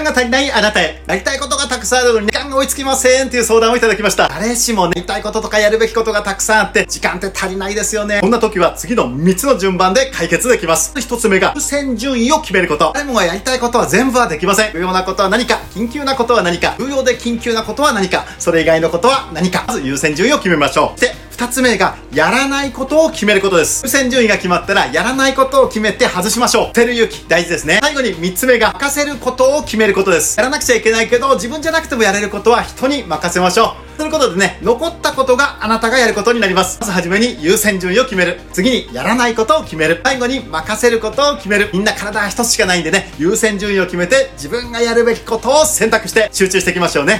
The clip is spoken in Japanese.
間が足りないあなたへ、やりたいことがたくさんあるのに時間が追いつきませんっていう相談をいただきました。誰しもね、やりたいこととかやるべきことがたくさんあって、時間って足りないですよね。こんな時は次の3つの順番で解決できます。1つ目が、優先順位を決めること。誰もがやりたいことは全部はできません。重要なことは何か、緊急なことは何か、重要で緊急なことは何か、それ以外のことは何か。まず優先順位を決めましょう。で、二つ目が、やらないことを決めることです。優先順位が決まったら、やらないことを決めて外しましょう。捨てる勇気、大事ですね。最後に三つ目が、任せることを決めることです。やらなくちゃいけないけど、自分じゃなくてもやれることは人に任せましょう。ということでね、残ったことがあなたがやることになります。まずはじめに優先順位を決める。次にやらないことを決める。最後に任せることを決める。みんな体は一つしかないんでね、優先順位を決めて自分がやるべきことを選択して集中していきましょうね。